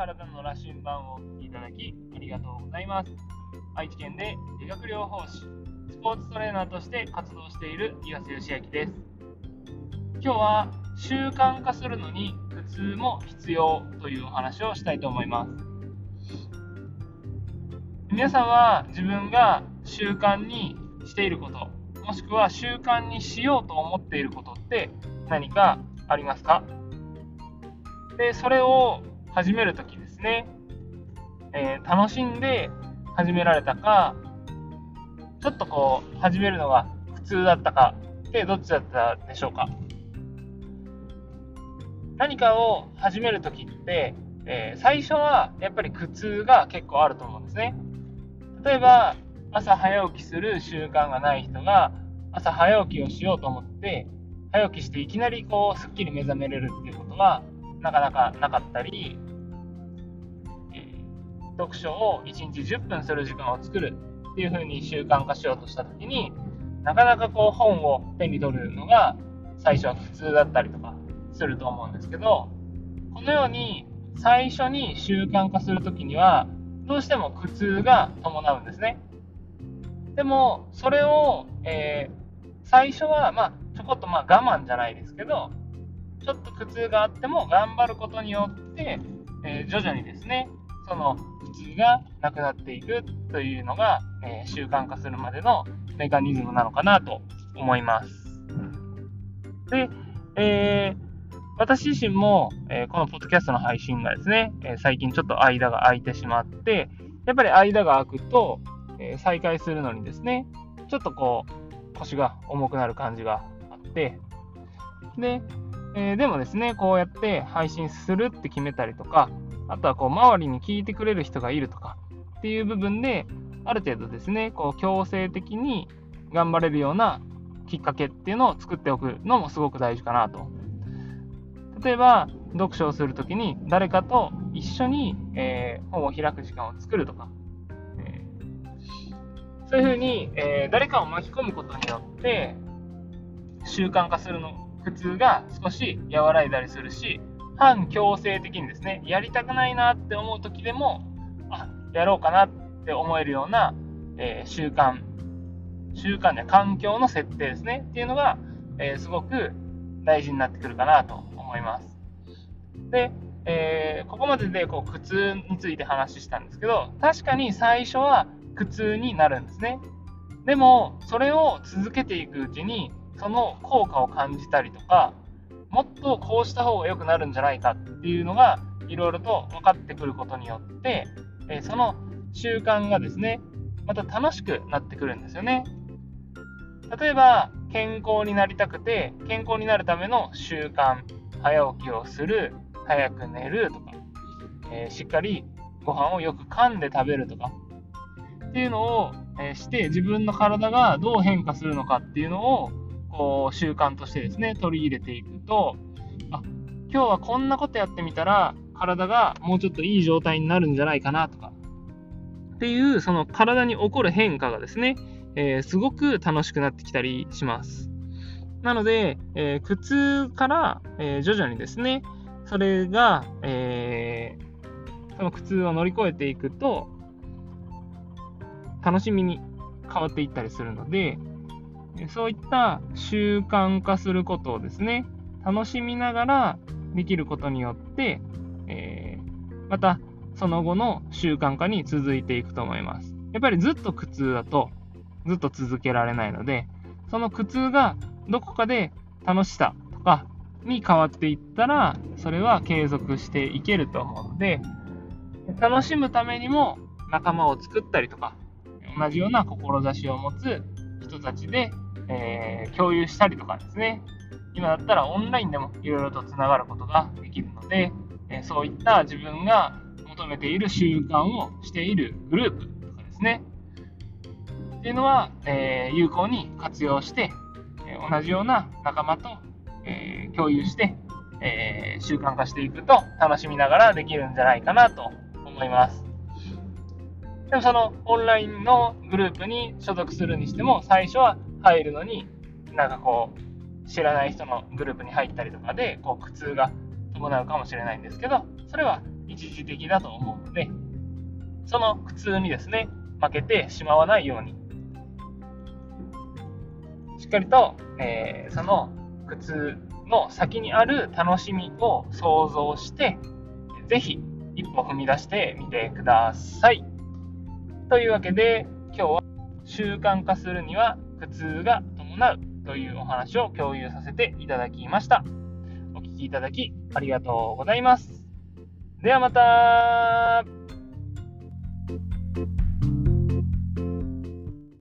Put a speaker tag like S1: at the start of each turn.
S1: 体の羅針盤をいただきありがとうございます。愛知県で理学療法士スポーツトレーナーとして活動している岩瀬義明です。今日は習慣化するのに苦痛も必要というお話をしたいと思います。皆さんは自分が習慣にしていることもしくは習慣にしようと思っていることって何かありますか？でそれを始めるときですね、えー、楽しんで始められたかちょっとこう始めるのが普通だったかってどっちだったでしょうか。何かを始めるときって、えー、最初はやっぱり苦痛が結構あると思うんですね。例えば朝早起きする習慣がない人が朝早起きをしようと思って早起きしていきなりこうすっきり目覚めれるっていうことはなかなかなかったり、えー、読書を1日10分する時間を作るっていう風に習慣化しようとした時になかなかこう本を手に取るのが最初は苦痛だったりとかすると思うんですけどこのように最初に習慣化する時にはどうしても苦痛が伴うんですね。でもそれを、えー、最初はまあちょこっとまあ我慢じゃないですけどちょっと苦痛があっても頑張ることによって、えー、徐々にですね、その苦痛がなくなっていくというのが、えー、習慣化するまでのメカニズムなのかなと思います。で、えー、私自身も、えこのポッドキャストの配信がですね、え最近ちょっと間が空いてしまって、やっぱり間が空くと、え再開するのにですね、ちょっとこう、腰が重くなる感じがあって、で、えー、でもですね、こうやって配信するって決めたりとか、あとはこう周りに聞いてくれる人がいるとかっていう部分で、ある程度ですね、こう強制的に頑張れるようなきっかけっていうのを作っておくのもすごく大事かなと。例えば、読書をするときに誰かと一緒に、えー、本を開く時間を作るとか、えー、そういうふうに、えー、誰かを巻き込むことによって習慣化するの苦痛が少し和らいだりするし、反強制的にですね、やりたくないなって思う時でも、あ、やろうかなって思えるような、えー、習慣、習慣や環境の設定ですね、っていうのが、えー、すごく大事になってくるかなと思います。で、えー、ここまででこう苦痛について話したんですけど、確かに最初は苦痛になるんですね。でも、それを続けていくうちに、その効果を感じたりとか、もっとこうした方が良くなるんじゃないかっていうのが、いろいろと分かってくることによって、えその習慣がですね、また楽しくなってくるんですよね。例えば、健康になりたくて、健康になるための習慣、早起きをする、早く寝るとか、えー、しっかりご飯をよく噛んで食べるとか、っていうのを、え、して自分の体がどう変化するのかっていうのをこう習慣としてですね取り入れていくとあ今日はこんなことやってみたら体がもうちょっといい状態になるんじゃないかなとかっていうその体に起こる変化がですね、えー、すごく楽しくなってきたりします。なので、えー、苦痛から、え、徐々にですね、それが、えー、その苦痛を乗り越えていくと、楽しみに変わっていったりするので、そういった習慣化することをですね、楽しみながらできることによって、えー、またその後の習慣化に続いていくと思います。やっぱりずっと苦痛だとずっと続けられないので、その苦痛がどこかで楽しさとかに変わっていったら、それは継続していけると思うので、楽しむためにも仲間を作ったりとか、同じような志を持つ人たちでえー、共有したりとかですね、今だったらオンラインでもいろいろとつながることができるので、えそういった自分が求めている習慣をしているグループとかですね、っていうのは、えー、有効に活用して、え同じような仲間と、えー、共有して、え、習慣化していくと楽しみながらできるんじゃないかなと思います。でもそのオンラインのグループに所属するにしても最初は入るのに、なんかこう、知らない人のグループに入ったりとかで、こう、苦痛が伴うかもしれないんですけど、それは一時的だと思うので、その苦痛にですね、負けてしまわないように、しっかりと、えー、その苦痛の先にある楽しみを想像して、ぜひ一歩踏み出してみてください。というわけで、今日は習慣化するには苦痛が伴うというお話を共有させていただきました。お聴きいただきありがとうございます。ではまた